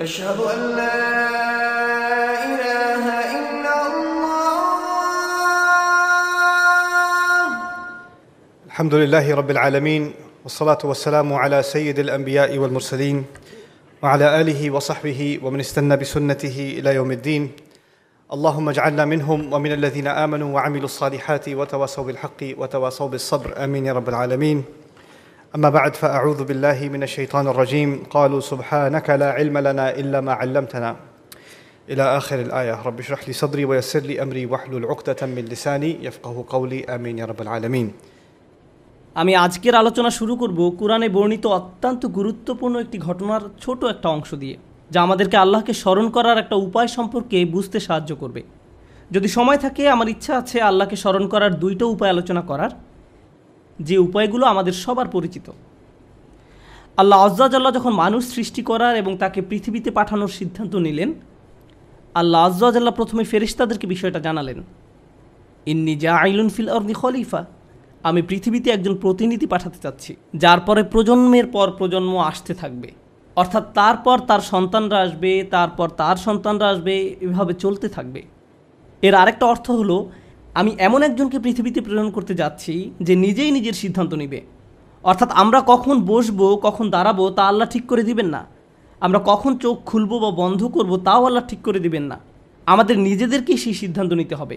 أشهد أن لا إله إلا الله. الحمد لله رب العالمين والصلاة والسلام على سيد الأنبياء والمرسلين وعلى آله وصحبه ومن استنى بسنته إلى يوم الدين. اللهم اجعلنا منهم ومن الذين آمنوا وعملوا الصالحات وتواصوا بالحق وتواصوا بالصبر. آمين يا رب العالمين. أما بعد فأعوذ بالله من الشيطان الرجيم قالوا سبحانك لا علم لنا إلا ما علمتنا إلى آخر الآية رب اشرح لي صدري ويسر لي أمري واحلل عقدة من لساني يفقه قولي آمين يا رب العالمين আমি আজকের আলোচনা শুরু করব কোরআনে বর্ণিত অত্যন্ত গুরুত্বপূর্ণ একটি ঘটনার ছোট একটা অংশ দিয়ে যা আমাদেরকে আল্লাহকে স্মরণ করার একটা উপায় সম্পর্কে বুঝতে সাহায্য করবে যদি সময় থাকে আমার ইচ্ছা আছে আল্লাহকে স্মরণ করার দুইটা উপায় আলোচনা করার যে উপায়গুলো আমাদের সবার পরিচিত। আল্লাহ আজ্জাজাল্লাহ যখন মানুষ সৃষ্টি করার এবং তাকে পৃথিবীতে পাঠানোর সিদ্ধান্ত নিলেন, আল্লাহ আজ্জাজাল্লাহ প্রথমে ফেরিস্তাদেরকে বিষয়টা জানালেন। ইন্নি জা আইলুন ফিল অর্নি খলিফা, আমি পৃথিবীতে একজন প্রতিনিধি পাঠাতে চাচ্ছি, যার পরে প্রজন্মের পর প্রজন্ম আসতে থাকবে। অর্থাৎ তারপর তার সন্তানরা আসবে, তারপর তার সন্তানরা আসবে, এভাবে চলতে থাকবে। এর আরেকটা অর্থ হলো আমি এমন একজনকে পৃথিবীতে প্রেরণ করতে যাচ্ছি যে নিজেই নিজের সিদ্ধান্ত নেবে। অর্থাৎ আমরা কখন বসবো, কখন দাঁড়াবো, তা আল্লাহ ঠিক করে দিবেন না। আমরা কখন চোখ খুলবো বা বন্ধ করব, তাও আল্লাহ ঠিক করে দিবেন না। আমাদের নিজেদেরকেই সেই সিদ্ধান্ত নিতে হবে।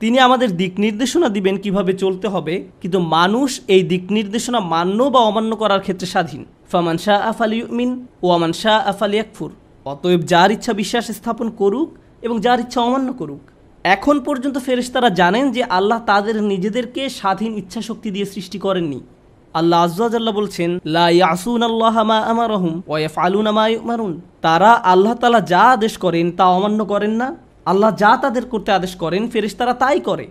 তিনি আমাদের দিক নির্দেশনা দিবেন কীভাবে চলতে হবে, কিন্তু মানুষ এই দিক নির্দেশনা মান্য বা অমান্য করার ক্ষেত্রে স্বাধীন। ফামান শাহ আফালি মিন ও আমান শাহ আফালি আকফুর অতএব যার ইচ্ছা বিশ্বাস স্থাপন করুক এবং যার ইচ্ছা অমান্য করুক। এখন পর্যন্ত ফেরেশতারা জানেন যে আল্লাহ তাদের নিজেদেরকে স্বাধীন ইচ্ছা শক্তি দিয়ে সৃষ্টি করেননি। আল্লাহ আজ্লাহ বলছেন মারুন তারা আল্লাহ তালা যা আদেশ করেন তা অমান্য করেন না। আল্লাহ যা তাদের করতে আদেশ করেন, ফেরেশতারা তাই করে।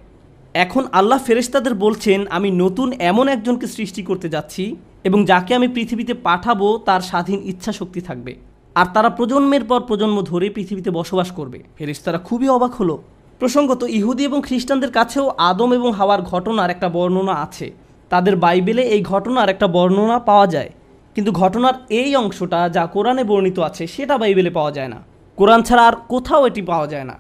এখন আল্লাহ ফেরেশতাদের বলছেন, আমি নতুন এমন একজনকে সৃষ্টি করতে যাচ্ছি এবং যাকে আমি পৃথিবীতে পাঠাবো, তার স্বাধীন ইচ্ছা শক্তি থাকবে। আর তারা প্রজন্মের পর প্রজন্ম ধরে পৃথিবীতে বসবাস করবে। ফেরেশতারা খুবই অবাক হলো। প্রসঙ্গত, ইহুদি এবং খ্রিস্টানদের কাছেও আদম এবং হাওয়ার ঘটনার একটা বর্ণনা আছে। তাদের বাইবেলে এই ঘটনার একটা বর্ণনা পাওয়া যায়। কিন্তু ঘটনার এই অংশটা যা কোরআনে বর্ণিত আছে, সেটা বাইবেলে পাওয়া যায় না। কোরআন ছাড়া আর কোথাও এটি পাওয়া যায় না।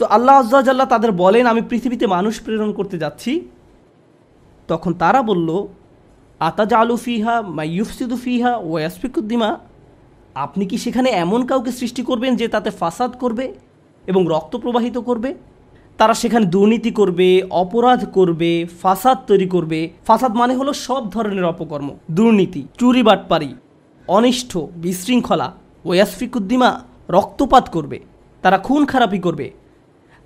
তো আল্লাহ আজ্লাহ তাদের বলেন, আমি পৃথিবীতে মানুষ প্রেরণ করতে যাচ্ছি। তখন তারা বলল আতাজা আলু ফিহা মাইয়ুফসিদু ফিহা ওয়াসফিকুদ্দিমা আপনি কি সেখানে এমন কাউকে সৃষ্টি করবেন যে তাতে ফাসাদ করবে? এবং রক্ত প্রবাহিত করবে। তারা সেখানে দুর্নীতি করবে, অপরাধ করবে, ফাসাদ তৈরি করবে। ফাসাদ মানে হলো সব ধরনের অপকর্ম, দুর্নীতি, চুরি, বাটপারি, অনিষ্ঠ, বিশৃঙ্খলা, ওয়াসফিকুদ্দিমা রক্তপাত করবে, তারা খুন খারাপি করবে।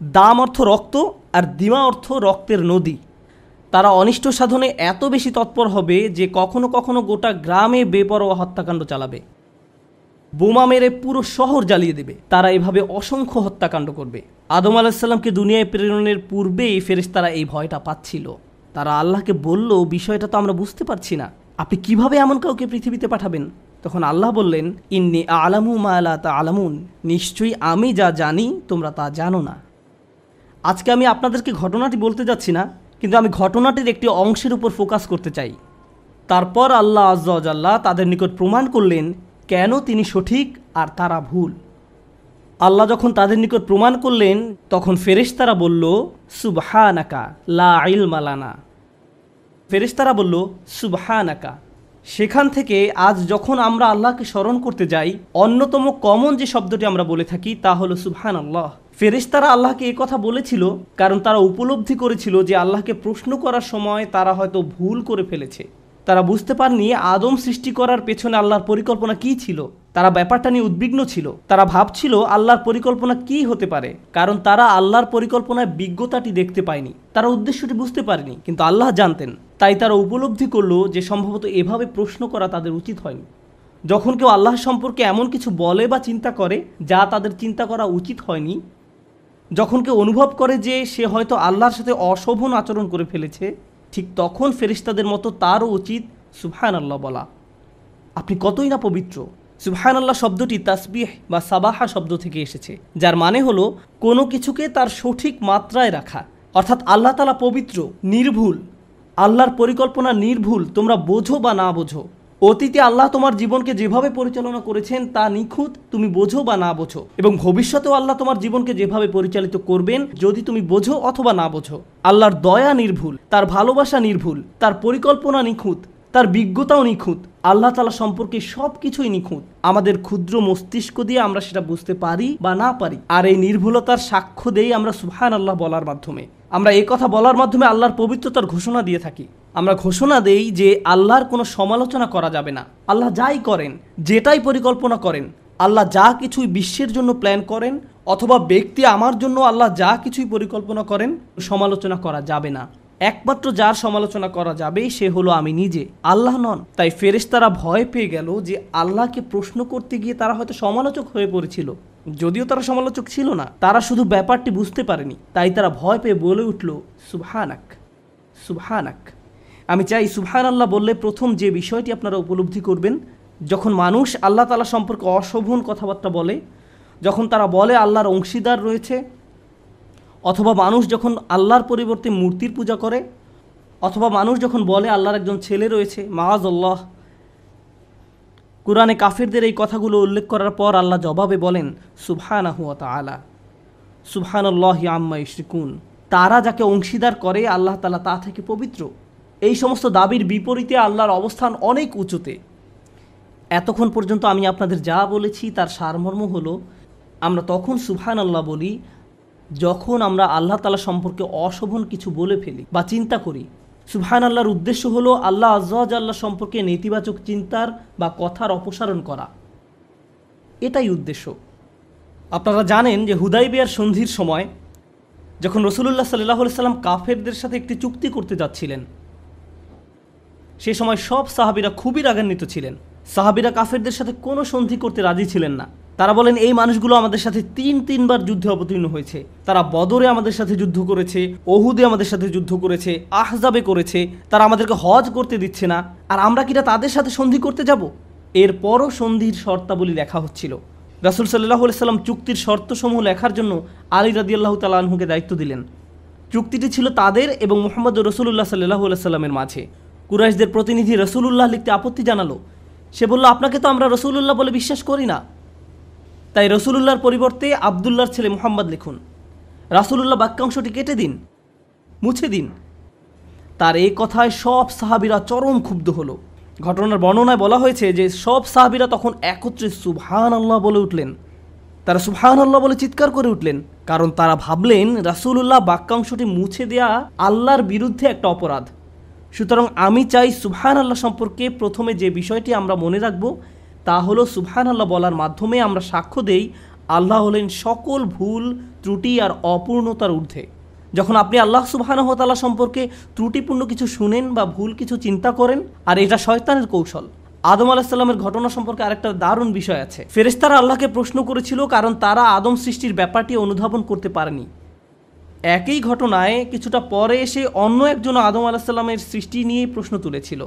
দাম অর্থ রক্ত আর দিমা অর্থ রক্তের নদী। তারা অনিষ্ট সাধনে এত বেশি তৎপর হবে যে কখনো কখনো গোটা গ্রামে বেপরোয়া হত্যাকাণ্ড চালাবে। বোমা মেরে পুরো শহর জ্বালিয়ে দেবে। তারা এভাবে অসংখ্য হত্যাকাণ্ড করবে। আদম আলাহিসাল্লামকে দুনিয়ায় প্রেরণের পূর্বেই ফেরেশতারা এই ভয়টা পাচ্ছিল। তারা আল্লাহকে বলল, বিষয়টা তো আমরা বুঝতে পারছি না। আপনি কীভাবে এমন কাউকে পৃথিবীতে পাঠাবেন? তখন আল্লাহ বললেন, ইন্নি আলামু মালা তা আলামুন নিশ্চয়ই আমি যা জানি, তোমরা তা জানো না। আজকে আমি আপনাদেরকে ঘটনাটি বলতে যাচ্ছি না, কিন্তু আমি ঘটনাটির একটি অংশের উপর ফোকাস করতে চাই। তারপর আল্লাহ আজ্লাহ তাদের নিকট প্রমাণ করলেন কেন তিনি সঠিক আর তারা ভুল? আল্লাহ যখন তাদের নিকট প্রমাণ করলেন, তখন ফেরেশতারা বলল, সুবহানাকা, লা ইলমালানা ফেরেশতারা বলল, সুবহানাকা। সেখান থেকে আজ যখন আমরা আল্লাহকে স্মরণ করতে যাই, অন্যতম কমন যে শব্দটি আমরা বলে থাকি, তা হলো সুবহান আল্লাহ ফেরেশতারা আল্লাহকে এই কথা বলেছিল, কারণ তারা উপলব্ধি করেছিল যে আল্লাহকে প্রশ্ন করার সময় তারা হয়তো ভুল করে ফেলেছে। তারা বুঝতে পারেনি আদম সৃষ্টি করার পেছনে আল্লাহর পরিকল্পনা কি ছিল। তারা ব্যাপারটা নিয়ে উদ্বিগ্ন ছিল। তারা ভাবছিল আল্লাহর পরিকল্পনা কি হতে পারে, কারণ তারা আল্লাহর পরিকল্পনায় বিজ্ঞতাটি দেখতে পায়নি। তারা উদ্দেশ্যটি বুঝতে পারেনি, কিন্তু আল্লাহ জানতেন। তাই তারা উপলব্ধি করল যে সম্ভবত এভাবে প্রশ্ন করা তাদের উচিত হয়নি। যখন কেউ আল্লাহ সম্পর্কে এমন কিছু বলে বা চিন্তা করে যা তাদের চিন্তা করা উচিত হয়নি, যখন কেউ অনুভব করে যে সে হয়তো আল্লাহর সাথে অশোভন আচরণ করে ফেলেছে ঠিক তখন ফেরিস্তাদের মতো তারও উচিত সুবহান আল্লাহ বলা। আপনি কতই না পবিত্র। সুবহান আল্লাহ শব্দটি তাসবিহ বা সাবাহা শব্দ থেকে এসেছে, যার মানে হল কোনো কিছুকে তার সঠিক মাত্রায় রাখা। অর্থাৎ আল্লাহ তালা পবিত্র, নির্ভুল। আল্লাহর পরিকল্পনা নির্ভুল, তোমরা বোঝো বা না বোঝো। অতীতে আল্লাহ তোমার জীবনকে যেভাবে পরিচালনা করেছেন তা নিখুঁত তুমি বোঝো বা না বোঝো। এবং ভবিষ্যতেও আল্লাহ তোমার জীবনকে যেভাবে পরিচালিত করবেন, যদি তুমি বোঝো অথবা না বোঝো। আল্লাহর দয়া নির্ভুল, তার ভালোবাসা নির্ভুল, তার পরিকল্পনা নিখুঁত, তার বিজ্ঞতাও নিখুঁত। আল্লাহ তালা সম্পর্কে সব কিছুই নিখুঁত। আমাদের ক্ষুদ্র মস্তিষ্ক দিয়ে আমরা সেটা বুঝতে পারি বা না পারি। আর এই নির্ভুলতার সাক্ষ্য দেই আমরা সুবহান আল্লাহ বলার মাধ্যমে। আমরা এই কথা বলার মাধ্যমে আল্লাহর পবিত্রতার ঘোষণা দিয়ে থাকি। আমরা ঘোষণা দেই যে আল্লাহর কোনো সমালোচনা করা যাবে না। আল্লাহ যাই করেন, যেটাই পরিকল্পনা করেন, আল্লাহ যা কিছুই বিশ্বের জন্য প্ল্যান করেন অথবা ব্যক্তি আমার জন্য আল্লাহ যা কিছুই পরিকল্পনা করেন, সমালোচনা করা যাবে না। একমাত্র যার সমালোচনা করা যাবে সে হলো আমি নিজে। আল্লাহ নন। তাই ফেরেশতারা ভয় পেয়ে গেল যে আল্লাহকে প্রশ্ন করতে গিয়ে তারা হয়তো সমালোচক হয়ে পড়েছিল। যদিও তারা সমালোচক ছিল না, তারা শুধু ব্যাপারটি বুঝতে পারেনি। তাই তারা ভয় পেয়ে বলে উঠল, সুবহানাক সুবহানাক। আমি চাই সুবহান আল্লাহ বললে প্রথম যে বিষয়টি আপনারা উপলব্ধি করবেন, যখন মানুষ আল্লাহ তালা সম্পর্কে অশোভন কথাবার্তা বলে, যখন তারা বলে আল্লাহর অংশীদার রয়েছে, অথবা মানুষ যখন আল্লাহর পরিবর্তে মূর্তির পূজা করে, অথবা মানুষ যখন বলে আল্লাহর একজন ছেলে রয়েছে মাহাজ আল্লাহ কোরআনে কাফেরদের এই কথাগুলো উল্লেখ করার পর আল্লাহ জবাবে বলেন, সুবহানাহু ওয়া তাআলা, সুবহানাল্লাহ আম্মা ইশরিকুন। তারা যাকে অংশীদার করে, আল্লাহ তালা তা থেকে পবিত্র। এই সমস্ত দাবির বিপরীতে আল্লাহর অবস্থান অনেক উঁচুতে। এতক্ষণ পর্যন্ত আমি আপনাদের যা বলেছি তার সারমর্ম হলো, আমরা তখন সুবহান আল্লাহ বলি, যখন আমরা আল্লাহ তালা সম্পর্কে অশোভন কিছু বলে ফেলি বা চিন্তা করি। সুবহান আল্লাহর উদ্দেশ্য হলো আল্লাহ আজ্জাজ আল্লাহ সম্পর্কে নেতিবাচক চিন্তার বা কথার অপসারণ করা। এটাই উদ্দেশ্য। আপনারা জানেন যে হুদাইবিয়ার সন্ধির সময়, যখন রসুলুল্লাহ সাল্লাহ সাল্লাম কাফেরদের সাথে একটি চুক্তি করতে যাচ্ছিলেন সে সময় সব সাহাবিরা খুবই রাগান্বিত ছিলেন। সাহাবিরা কাফেরদের সাথে কোনো সন্ধি করতে রাজি ছিলেন না। তারা বলেন, এই মানুষগুলো আমাদের সাথে তিন, তিনবার যুদ্ধে অবতীর্ণ হয়েছে। তারা বদরে আমাদের সাথে যুদ্ধ করেছে, ওহুদে আমাদের সাথে যুদ্ধ করেছে, আহজাবে করেছে। তারা আমাদেরকে হজ করতে দিচ্ছে না। আর আমরা কিনা তাদের সাথে সন্ধি করতে যাব? এরপরও সন্ধির শর্তাবলী লেখা হচ্ছিল। রাসুল সাল্লাহ সাল্লাম চুক্তির শর্তসমূহ লেখার জন্য আলী রাদিয়াল্লাহু তালাহুকে দায়িত্ব দিলেন। চুক্তিটি ছিল তাদের এবং মোহাম্মদ রসুল্লাহ সাল্লাহ সাল্লামের মাঝে। কুরাইশদের প্রতিনিধি রসুলুল্লাহ লিখতে আপত্তি জানালো। সে বলল, আপনাকে তো আমরা রসুলুল্লাহ বলে বিশ্বাস করি না। তাই রসুলুল্লাহর পরিবর্তে আবদুল্লাহর ছেলে মোহাম্মদ লিখুন, রাসুলুল্লাহ বাক্যাংশটি কেটে দিন, মুছে দিন। তার এই কথায় সব সাহাবিরা চরম ক্ষুব্ধ হলো। ঘটনার বর্ণনায় বলা হয়েছে যে সব সাহাবিরা তখন একত্রে সুবহান আল্লাহ বলে উঠলেন। তারা সুবহান আল্লাহ বলে চিৎকার করে উঠলেন, কারণ তারা ভাবলেন, রাসুলুল্লাহ বাক্যাংশটি মুছে দেয়া আল্লাহর বিরুদ্ধে একটা অপরাধ। সুতরাং আমি চাই সুবহান আল্লাহ সম্পর্কে প্রথমে যে বিষয়টি আমরা মনে রাখব, তা হলো সুবহান আল্লাহ বলার মাধ্যমে আমরা সাক্ষ্য দেই আল্লাহ হলেন সকল ভুল, ত্রুটি আর অপূর্ণতার ঊর্ধ্বে। যখন আপনি আল্লাহ সুবাহানহতালা সম্পর্কে ত্রুটিপূর্ণ কিছু শুনেন বা ভুল কিছু চিন্তা করেন, আর এটা শয়তানের কৌশল। আদম আলাহিসাল্লামের ঘটনা সম্পর্কে আরেকটা দারুণ বিষয় আছে। ফেরেস্তারা আল্লাহকে প্রশ্ন করেছিল, কারণ তারা আদম সৃষ্টির ব্যাপারটি অনুধাবন করতে পারেনি। একই ঘটনায় কিছুটা পরে এসে অন্য একজন আদম আলাহিসাল্লামের সৃষ্টি নিয়েই প্রশ্ন তুলেছিল।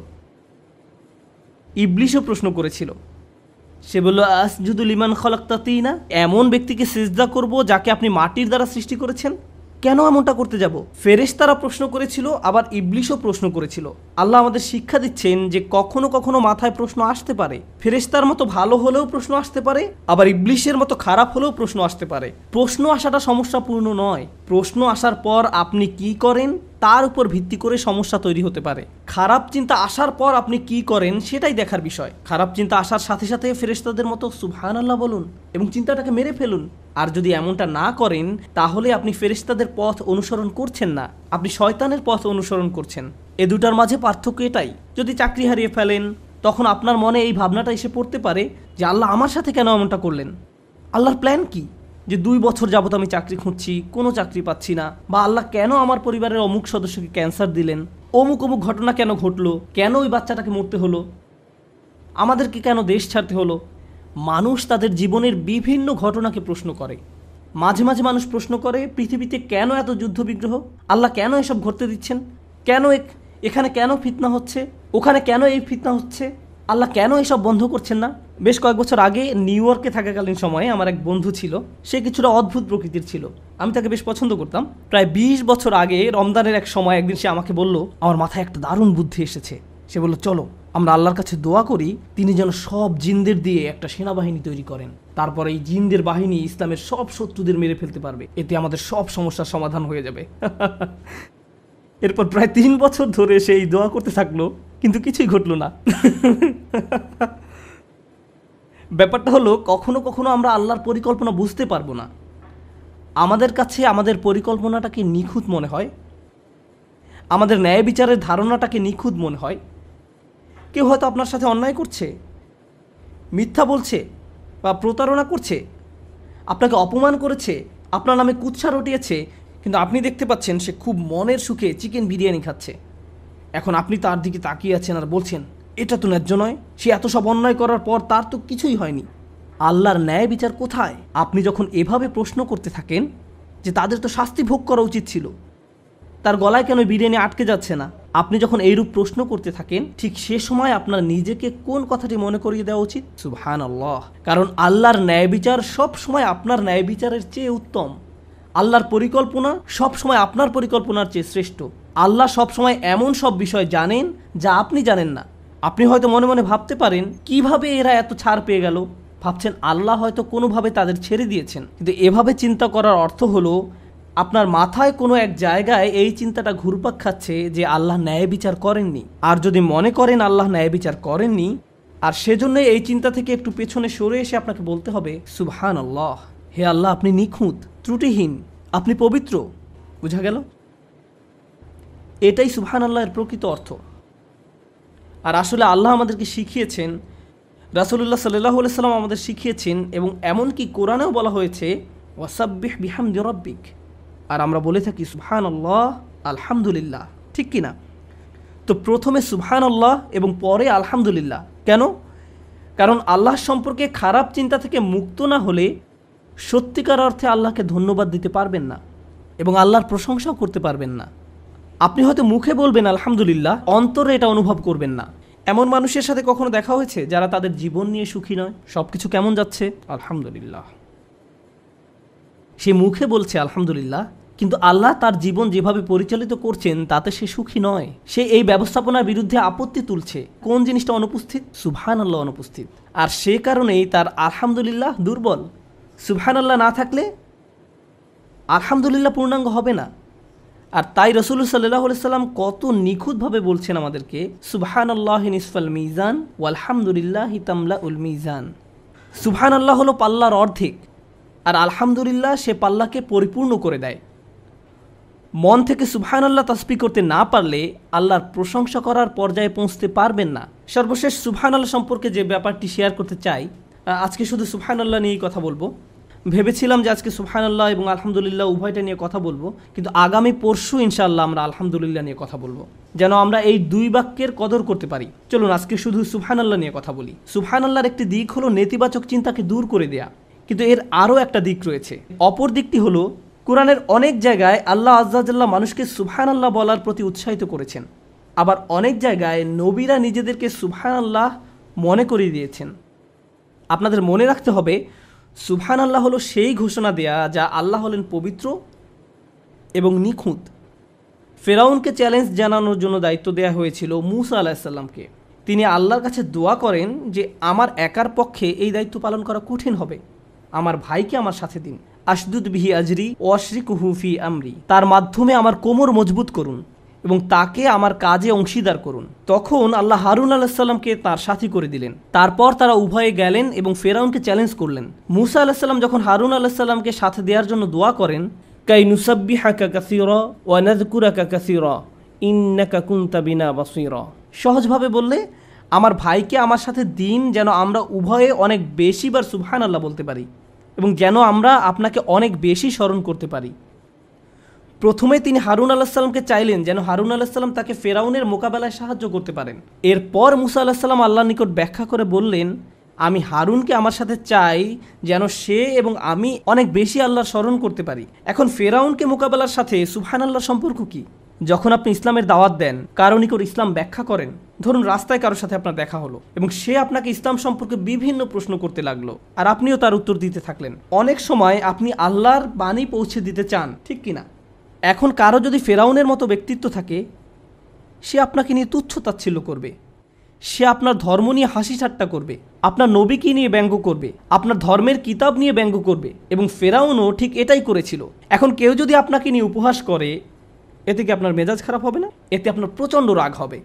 ইবলিশও প্রশ্ন করেছিল। সে বলল আসজুদুল ইমান খলাক্তাতেই না এমন ব্যক্তিকে সিজদা করব যাকে আপনি মাটির দ্বারা সৃষ্টি করেছেন। কেন এমনটা করতে যাব? ফেরেশতারা প্রশ্ন করেছিল, আবার ইবলিশও প্রশ্ন করেছিল। আল্লাহ আমাদের শিক্ষা দিচ্ছেন যে কখনো কখনো মাথায় প্রশ্ন আসতে পারে। ফেরেশতার মতো ভালো হলেও প্রশ্ন আসতে পারে, আবার ইবলিশের মতো খারাপ হলেও প্রশ্ন আসতে পারে। প্রশ্ন আসাটা সমস্যাপূর্ণ নয়। প্রশ্ন আসার পর আপনি কি করেন? তার উপর ভিত্তি করে সমস্যা তৈরি হতে পারে। খারাপ চিন্তা আসার পর আপনি কি করেন সেটাই দেখার বিষয়। খারাপ চিন্তা আসার সাথে সাথে ফেরেশতাদের মতো সুবহান আল্লাহ বলুন এবং চিন্তাটাকে মেরে ফেলুন। আর যদি এমনটা না করেন, তাহলে আপনি ফেরেশতাদের পথ অনুসরণ করছেন না। আপনি শয়তানের পথ অনুসরণ করছেন। এ দুটার মাঝে পার্থক্য এটাই। যদি চাকরি হারিয়ে ফেলেন, তখন আপনার মনে এই ভাবনাটা এসে পড়তে পারে যে আল্লাহ আমার সাথে কেন এমনটা করলেন? আল্লাহর প্ল্যান কি? যে দুই বছর যাবত আমি চাকরি খুঁজছি, কোনো চাকরি পাচ্ছি না। বা আল্লাহ কেন আমার পরিবারের অমুক সদস্যকে ক্যান্সার দিলেন? অমুক অমুক ঘটনা কেন ঘটলো? কেন ওই বাচ্চাটাকে মরতে হলো? আমাদেরকে কেন দেশ ছাড়তে হলো? মানুষ তাদের জীবনের বিভিন্ন ঘটনাকে প্রশ্ন করে। মাঝে মাঝে মানুষ প্রশ্ন করে, পৃথিবীতে কেন এত যুদ্ধ বিগ্রহ আল্লাহ কেন এসব ঘটতে দিচ্ছেন? কেন এখানে কেন ফিতনা হচ্ছে? ওখানে কেন এই ফিতনা হচ্ছে? আল্লাহ কেন এসব বন্ধ করছেন না? বেশ কয়েক বছর আগে নিউ ইয়র্কে থাকাকালীন সময়ে আমার এক বন্ধু ছিল, সে কিছুটা অদ্ভুত প্রকৃতির ছিল। আমি তাকে বেশ পছন্দ করতাম। প্রায় বিশ বছর আগে রমদানের এক সময় একদিন সে আমাকে বলল, আমার মাথায় একটা দারুণ বুদ্ধি এসেছে। সে বলল, চলো, আমরা আল্লাহর কাছে দোয়া করি, তিনি যেন সব জিনদের দিয়ে একটা সেনাবাহিনী তৈরি করেন। তারপর এই জিনদের বাহিনী ইসলামের সব শত্রুদের মেরে ফেলতে পারবে। এতে আমাদের সব সমস্যার সমাধান হয়ে যাবে। এরপর প্রায় তিন বছর ধরে সেই দোয়া করতে থাকল, কিন্তু কিছুই ঘটলো না। ব্যাপারটা হলো, কখনো কখনো আমরা আল্লাহর পরিকল্পনা বুঝতে পারব না। আমাদের কাছে আমাদের পরিকল্পনাটাকে নিখুঁত মনে হয়। আমাদের ন্যায় বিচারের ধারণাটাকে নিখুঁত মনে হয়। কেউ হয়তো আপনার সাথে অন্যায় করছে, মিথ্যা বলছে বা প্রতারণা করছে, আপনাকে অপমান করেছে, আপনার নামে কুৎসা রটিয়েছে, কিন্তু আপনি দেখতে পাচ্ছেন সে খুব মনের সুখে চিকেন বিরিয়ানি খাচ্ছে। এখন আপনি তার দিকে তাকিয়ে আছেন আর বলছেন এটা তো ন্যায্য নয়। সে এত সব অন্যায় করার পর তার তো কিছুই হয়নি। আল্লাহর ন্যায় বিচার কোথায়? আপনি যখন এভাবে প্রশ্ন করতে থাকেন যে তাদের তো শাস্তি ভোগ করা উচিত ছিল, তার গলায় কেন বিরিয়ানি আটকে যাচ্ছে না? আপনি যখন এইরূপ প্রশ্ন করতে থাকেন, ঠিক সে সময় আপনার নিজেকে কোন কথাটি মনে করিয়ে দেওয়া উচিত? সুবহান আল্লাহ কারণ আল্লাহর ন্যায় বিচার সব সময় আপনার ন্যায় বিচারের চেয়ে উত্তম। আল্লাহর পরিকল্পনা সব সময় আপনার পরিকল্পনার চেয়ে শ্রেষ্ঠ। আল্লাহ সব সময় এমন সব বিষয় জানেন যা আপনি জানেন না। আপনি হয়তো মনে মনে ভাবতে পারেন, কীভাবে এরা এত ছাড় পেয়ে গেল? ভাবছেন আল্লাহ হয়তো কোনোভাবে তাদের ছেড়ে দিয়েছেন। কিন্তু এভাবে চিন্তা করার অর্থ হলো, আপনার মাথায় কোনো এক জায়গায় এই চিন্তাটা ঘুরপাক খাচ্ছে যে আল্লাহ ন্যায় বিচার করেননি। আর যদি মনে করেন আল্লাহ ন্যায় বিচার করেননি, আর সেজন্য এই চিন্তা থেকে একটু পেছনে সরে এসে আপনাকে বলতে হবে সুবহান আল্লাহ হে আল্লাহ আপনি নিখুঁত, ত্রুটিহীন, আপনি পবিত্র। বুঝা গেল? এটাই সুবহান আল্লাহের প্রকৃত অর্থ। আর আসলে আল্লাহ আমাদেরকে শিখিয়েছেন, রাসুলুল্লাহ সাল্লাহ সাল্লাম আমাদের শিখিয়েছেন এবং এমনকি কোরআনেও বলা হয়েছে, ওয়াসাব্বিহ বিহামদি রব্বিক। আর আমরা বলে থাকি সুবহান আল্লাহ আলহামদুলিল্লাহ। ঠিক কি না তো প্রথমে সুবহান আল্লাহ এবং পরে আলহামদুলিল্লাহ। কেন? কারণ আল্লাহ সম্পর্কে খারাপ চিন্তা থেকে মুক্ত না হলে সত্যিকার অর্থে আল্লাহকে ধন্যবাদ দিতে পারবেন না এবং আল্লাহর প্রশংসাও করতে পারবেন না। আপনি হয়তো মুখে বলবেন, আলহামদুলিল্লাহ। অন্তরে এটা অনুভব করবেন না। এমন মানুষের সাথে কখনো দেখা হয়েছে যারা তাদের জীবন নিয়ে সুখী নয়? সব কিছু কেমন যাচ্ছে? আলহামদুলিল্লাহ। সে মুখে বলছে, আলহামদুলিল্লাহ। কিন্তু আল্লাহ তার জীবন যেভাবে পরিচালিত করছেন, তাতে সে সুখী নয়। সে এই ব্যবস্থাপনার বিরুদ্ধে আপত্তি তুলছে। কোন জিনিসটা অনুপস্থিত? সুবহান আল্লাহ অনুপস্থিত। আর সে কারণেই তার আলহামদুলিল্লাহ দুর্বল। সুবহান আল্লাহ না থাকলে আলহামদুলিল্লাহ পূর্ণাঙ্গ হবে না। আর তাই রসুল সাল্লাহ সাল্লাম কত নিখুঁতভাবে বলছেন আমাদেরকে সুবহান আল্লাহ নিসফাল মিজান ওয়ালহামদুলিল্লাহ হিতামলা উল মিজান। সুবহান আল্লাহ হলো পাল্লার অর্ধেক, আর আলহামদুলিল্লাহ সে পাল্লাকে পরিপূর্ণ করে দেয়। মন থেকে সুবহান আল্লাহ তসবি করতে না পারলে আল্লাহর প্রশংসা করার পর্যায়ে পৌঁছতে পারবেন না। সর্বশেষ সুবহান আল্লাহ সম্পর্কে যে ব্যাপারটি শেয়ার করতে চাই আজকে শুধু সুবহান আল্লাহ নিয়েই কথা বলব। ভেবেছিলাম যে আজকে সুবহান আল্লাহ এবং আলহামদুলিল্লাহ উভয়টা নিয়ে কথা বলব, কিন্তু আগামী পরশু ইনশাআল্লাহ আমরা আলহামদুলিল্লাহ নিয়ে কথা বলব। যেন আমরা এই দুই বাক্যের কদর করতে পারি। চলুন, আজকে শুধু সুবহান আল্লাহ নিয়ে কথা বলি। সুবহান আল্লাহর একটি দিক হলো নেতিবাচক চিন্তাকে দূর করে দেয়া, কিন্তু এর আরও একটা দিক রয়েছে। অপর দিকটি হলো, কোরআনের অনেক জায়গায় আল্লাহ আজ্জাজাল্লাহ মানুষকে সুবহান আল্লাহ বলার প্রতি উৎসাহিত করেছেন। আবার অনেক জায়গায় নবীরা নিজেদেরকে সুবহান আল্লাহ মনে করিয়ে দিয়েছেন। আপনাদের মনে রাখতে হবে সুবহান আল্লাহ হলো সেই ঘোষণা দেয়া যা আল্লাহ হলেন পবিত্র এবং নিখুঁত। ফেরাউনকে চ্যালেঞ্জ জানানোর জন্য দায়িত্ব দেওয়া হয়েছিল মুসা আলাহিসাল্লামকে তিনি আল্লাহর কাছে দোয়া করেন যে, আমার একার পক্ষে এই দায়িত্ব পালন করা কঠিন হবে। আমার ভাইকে আমার সাথে দিন। আশদুদ বিহি আজরি অশ্রিক হুফি আমরি। তার মাধ্যমে আমার কোমর মজবুত করুন। এবং তাকে আমার কাজে অংশীদার করুন। তখন আল্লাহ হারুন আলাহিসাল্লামকে তার সাথী করে দিলেন। তারপর তারা উভয়ে গেলেন এবং ফেরাউনকে চ্যালেঞ্জ করলেন। মুসা আলাহিসাল্লাম যখন হারুন আলাহিসাল্লামকে সাথে দেওয়ার জন্য দোয়া করেন, কাই ওয়া নাযকুরাকা কাসিরা, ইন্নাকা কুনতা বিনা বাসীরা। সহজভাবে বললে, আমার ভাইকে আমার সাথে দিন যেন আমরা উভয়ে অনেক বেশিবার সুবহানাল্লাহ বলতে পারি এবং যেন আমরা আপনাকে অনেক বেশি স্মরণ করতে পারি। প্রথমে তিনি হারুন আলাহিসাল্লামকে চাইলেন যেন হারুন আলাহিসাল্লাম তাকে ফেরাউনের মোকাবেলায় সাহায্য করতে পারেন। এরপর মুসা আলাহিসাল্লাম আল্লাহর নিকট ব্যাখ্যা করে বললেন, আমি হারুনকে আমার সাথে চাই যেন সে এবং আমি অনেক বেশি আল্লাহর স্মরণ করতে পারি। এখন ফেরাউনকে মোকাবেলার সাথে সুবহান আল্লাহর সম্পর্ক কি? যখন আপনি ইসলামের দাওয়াত দেন, কারও নিকট ইসলাম ব্যাখ্যা করেন, ধরুন রাস্তায় কারোর সাথে আপনার দেখা হলো এবং সে আপনাকে ইসলাম সম্পর্কে বিভিন্ন প্রশ্ন করতে লাগল আর আপনিও তার উত্তর দিতে থাকলেন। অনেক সময় আপনি আল্লাহর বাণী পৌঁছে দিতে চান, ঠিক কিনা? এখন কারও যদি ফেরাউনের মতো ব্যক্তিত্ব থাকে, সে আপনাকে নিয়ে তুচ্ছ তাচ্ছিল্য করবে। সে আপনার ধর্ম নিয়ে হাসি ঠাট্টা করবে, আপনার নবীকে নিয়ে ব্যঙ্গ করবে, আপনার ধর্মের কিতাব নিয়ে ব্যঙ্গ করবে এবং ফেরাউনও ঠিক এটাই করেছিল। এখন কেউ যদি আপনাকে নিয়ে উপহাস করে, এতে কি আপনার মেজাজ খারাপ হবে না? এতে আপনার প্রচণ্ড রাগ হবে।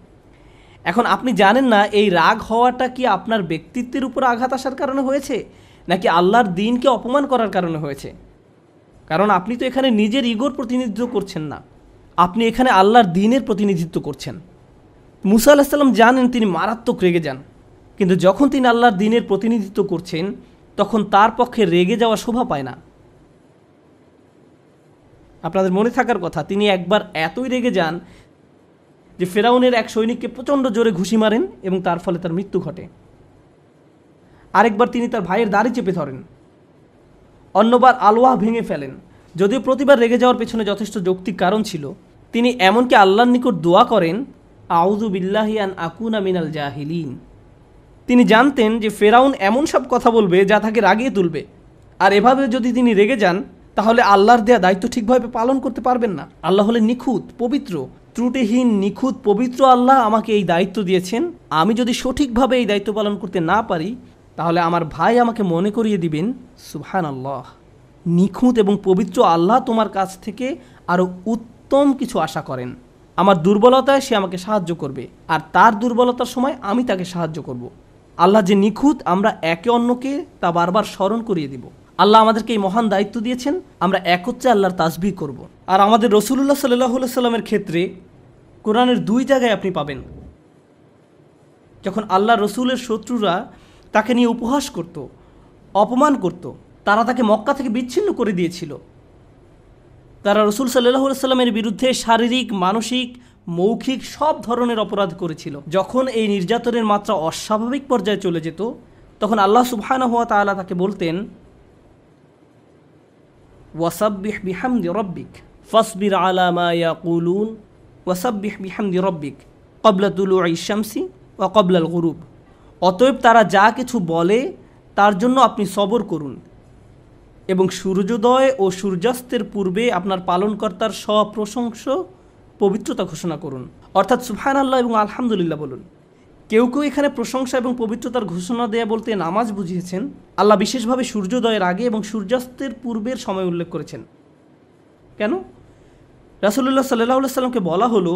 এখন আপনি জানেন না, এই রাগ হওয়াটা কি আপনার ব্যক্তিত্বের উপর আঘাত আসার কারণে হয়েছে, নাকি আল্লাহর দিনকে অপমান করার কারণে হয়েছে? কারণ আপনি তো এখানে নিজের ইগোর প্রতিনিধিত্ব করছেন না। আপনি এখানে আল্লাহর দিনের প্রতিনিধিত্ব করছেন। মুসা আলাহিসাল্লাম জানেন তিনি মারাত্মক রেগে যান। কিন্তু যখন তিনি আল্লাহর দিনের প্রতিনিধিত্ব করছেন, তখন তার পক্ষে রেগে যাওয়া শোভা পায় না। আপনাদের মনে থাকার কথা, তিনি একবার এতই রেগে যান যে ফেরাউনের এক সৈনিককে প্রচণ্ড জোরে ঘুষি মারেন এবং তার ফলে তার মৃত্যু ঘটে। আরেকবার তিনি তার ভাইয়ের দাড়ি চেপে ধরেন। অন্যবার আলোয়া ভেঙে ফেলেন। যদিও প্রতিবার রেগে যাওয়ার পেছনে যথেষ্ট যৌক্তিক কারণ ছিল, তিনি এমনকি আল্লাহর নিকট দোয়া করেন আউজু বিল্লাহিয়ান আকুনা মিনাল জাহিলিন। তিনি জানতেন যে ফেরাউন এমন সব কথা বলবে যা তাকে রাগিয়ে তুলবে। আর এভাবে যদি তিনি রেগে যান, তাহলে আল্লাহর দেয়া দায়িত্ব ঠিকভাবে পালন করতে পারবেন না। আল্লাহ হলে নিখুঁত, পবিত্র, ত্রুটিহীন, নিখুঁত, পবিত্র আল্লাহ আমাকে এই দায়িত্ব দিয়েছেন। আমি যদি সঠিকভাবে এই দায়িত্ব পালন করতে না পারি তাহলে আমার ভাই আমাকে মনে করিয়ে দিবেন সুবহান আল্লাহ নিখুঁত এবং পবিত্র আল্লাহ তোমার কাছ থেকে আরও উত্তম কিছু আশা করেন আমার দুর্বলতায় সে আমাকে সাহায্য করবে, আর তার দুর্বলতার সময় আমি তাকে সাহায্য করব। আল্লাহ যে নিখুঁত, আমরা একে অন্যকে তা বারবার স্মরণ করিয়ে দিব আল্লাহ আমাদেরকে এই মহান দায়িত্ব দিয়েছেন, আমরা একত্রে আল্লাহর তাসবি করব। আর আমাদের রসুল্লাহ সাল্লাহ সাল্লামের ক্ষেত্রে কোরআনের দুই জায়গায় আপনি পাবেন যখন আল্লাহ রসুলের শত্রুরা তাকে নিয়ে উপহাস করত, অপমান করত। তারা তাকে মক্কা থেকে বিচ্ছিন্ন করে দিয়েছিল। তারা রসুল সাল্লাহ সাল্লামের বিরুদ্ধে শারীরিক, মানসিক, মৌখিক সব ধরনের অপরাধ করেছিল। যখন এই নির্যাতনের মাত্রা অস্বাভাবিক পর্যায়ে চলে যেত, তখন আল্লাহ সুবহানা হুয়া তাআলা তাকে বলতেন, ওয়াসাব্বিহ বিহামদি রব্বিক, ফাসবির আলা মা ইয়াকুলুন, ওয়াসাব্বিহ বিহামদি রব্বিক কবলা তুলু শামসি ওয়া কবলাল গুরুব। অতএব তারা যা কিছু বলে, তার জন্য আপনি সবর করুন। এবং সূর্যোদয় ও সূর্যাস্তের পূর্বে আপনার পালনকর্তার স্বপ্রশংস, পবিত্রতা ঘোষণা করুন। অর্থাৎ সুফহান আল্লাহ এবং আলহামদুলিল্লাহ বলুন। কেউ কেউ এখানে প্রশংসা এবং পবিত্রতার ঘোষণা দেয়া বলতে নামাজ বুঝিয়েছেন। আল্লাহ বিশেষভাবে সূর্যোদয়ের আগে এবং সূর্যাস্তের পূর্বের সময় উল্লেখ করেছেন। কেন? রাসুল্লাহ সাল্লাহ সাল্লামকে বলা হলো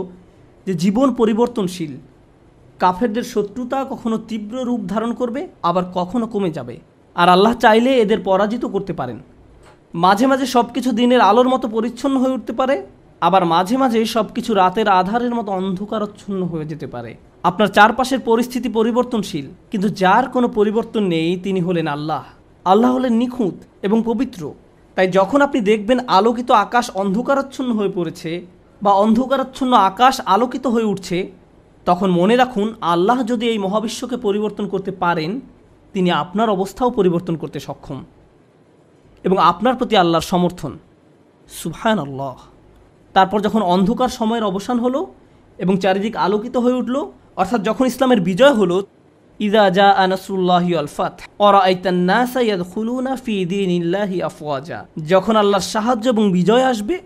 যে জীবন পরিবর্তনশীল। কাফেরদের শত্রুতা কখনো তীব্র রূপ ধারণ করবে, আবার কখনো কমে যাবে। আর আল্লাহ চাইলে এদের পরাজিত করতে পারেন। মাঝে মাঝে সব কিছু দিনের আলোর মতো পরিচ্ছন্ন হয়ে উঠতে পারে, আবার মাঝে মাঝে সব কিছু রাতের আধারের মতো অন্ধকারচ্ছন্ন হয়ে যেতে পারে। আপনার চারপাশের পরিস্থিতি পরিবর্তনশীল, কিন্তু যার কোনো পরিবর্তন নেই তিনি হলেন আল্লাহ। আল্লাহ হলেন নিখুঁত এবং পবিত্র। তাই যখন আপনি দেখবেন আলোকিত আকাশ অন্ধকারাচ্ছন্ন হয়ে পড়েছে বা অন্ধকারাচ্ছন্ন আকাশ আলোকিত হয়ে উঠছে তখন মনে রাখুন, আল্লাহ যদি এই মহাবিশ্বকে পরিবর্তন করতে পারেন, তিনি আপনার অবস্থাও পরিবর্তন করতে সক্ষম। এবং আপনার প্রতি আল্লাহর সমর্থন। সুবহান আল্লাহ তারপর যখন অন্ধকার সময়ের অবসান হলো এবং চারিদিক আলোকিত হয়ে উঠল, অর্থাৎ যখন ইসলামের বিজয় হলো, ইদা জা আনাসুল্লাহি আলফাত আফওয়াজা। যখন আল্লাহর সাহায্য এবং বিজয় আসবে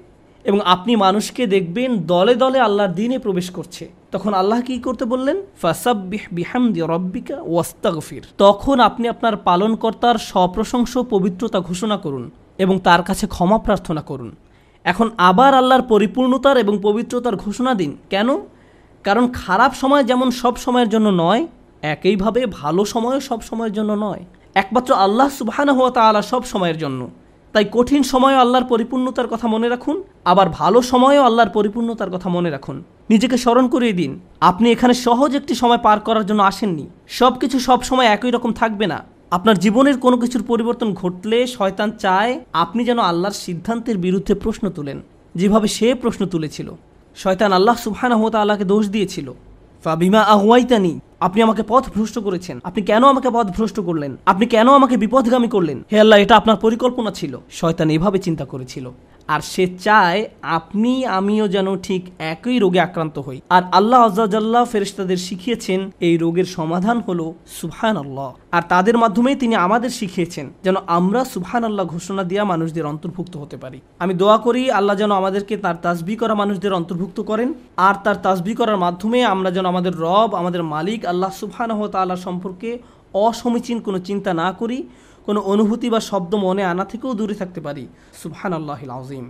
এবং আপনি মানুষকে দেখবেন দলে দলে আল্লাহর দিনে প্রবেশ করছে। তখন আল্লাহ কি করতে বললেন? ফাসাব্বিহ রব্বিকা তখন আপনি আপনার পালনকর্তার সপ্রশংস পবিত্রতা ঘোষণা করুন এবং তার কাছে ক্ষমা প্রার্থনা করুন। এখন আবার আল্লাহর পরিপূর্ণতার এবং পবিত্রতার ঘোষণা দিন। কেন? কারণ খারাপ সময় যেমন সব সময়ের জন্য নয় একইভাবে ভালো সময়ও সব সময়ের জন্য নয়। একমাত্র আল্লাহ সুবাহানা হওয়া তালা সব সময়ের জন্য। তাই কঠিন সময়ে আল্লাহর পরিপূর্ণতার কথা মনে রাখুন। আবার ভালো সময়েও আল্লাহর পরিপূর্ণতার কথা মনে রাখুন। নিজেকে স্মরণ করিয়ে দিন। আপনি এখানে সহজ একটি সময় পার করার জন্য আসেননি। সব কিছু সব সময় একই রকম থাকবে না। আপনার জীবনের কোনো কিছুর পরিবর্তন ঘটলে শয়তান চায় আপনি যেন আল্লাহর সিদ্ধান্তের বিরুদ্ধে প্রশ্ন তুলেন। যেভাবে সে প্রশ্ন তুলেছিল। শয়তান আল্লাহ সুবহানাহু ওয়া তাআলাকে দোষ দিয়েছিল। ফাবিমা আহওয়াইতানি আপনি আমাকে পথ ভ্রষ্ট করেছেন। আপনি কেন আমাকে পথ ভ্রষ্ট করলেন? আপনি কেন আমাকে বিপদগামী করলেন? হে আল্লাহ, এটা আপনার পরিকল্পনা ছিল। শয়তান এভাবে চিন্তা করেছিল। আর সে চায় আপনি, আমিও যেন ঠিক একই রোগে আক্রান্ত হই। আর আল্লাহ আজাল্লাহ ফেরেশতাদের শিখিয়েছেন, এই রোগের সমাধান হলো সুবহান আল্লাহ আর তাদের মাধ্যমেই তিনি আমাদের শিখিয়েছেন যেন আমরা সুবহান আল্লাহ ঘোষণা দিয়া মানুষদের অন্তর্ভুক্ত হতে পারি। আমি দোয়া করি আল্লাহ যেন আমাদেরকে তার তাসবি করা মানুষদের অন্তর্ভুক্ত করেন, আর তার তাসবি করার মাধ্যমে আমরা যেন আমাদের রব, আমাদের মালিক আল্লাহ সুবহানহ তাআলা সম্পর্কে অসমীচীন কোনো চিন্তা না করি কোনো অনুভূতি বা শব্দ মনে আনা থেকেও দূরে থাকতে পারি। সুবহান আল্লাহ আজিম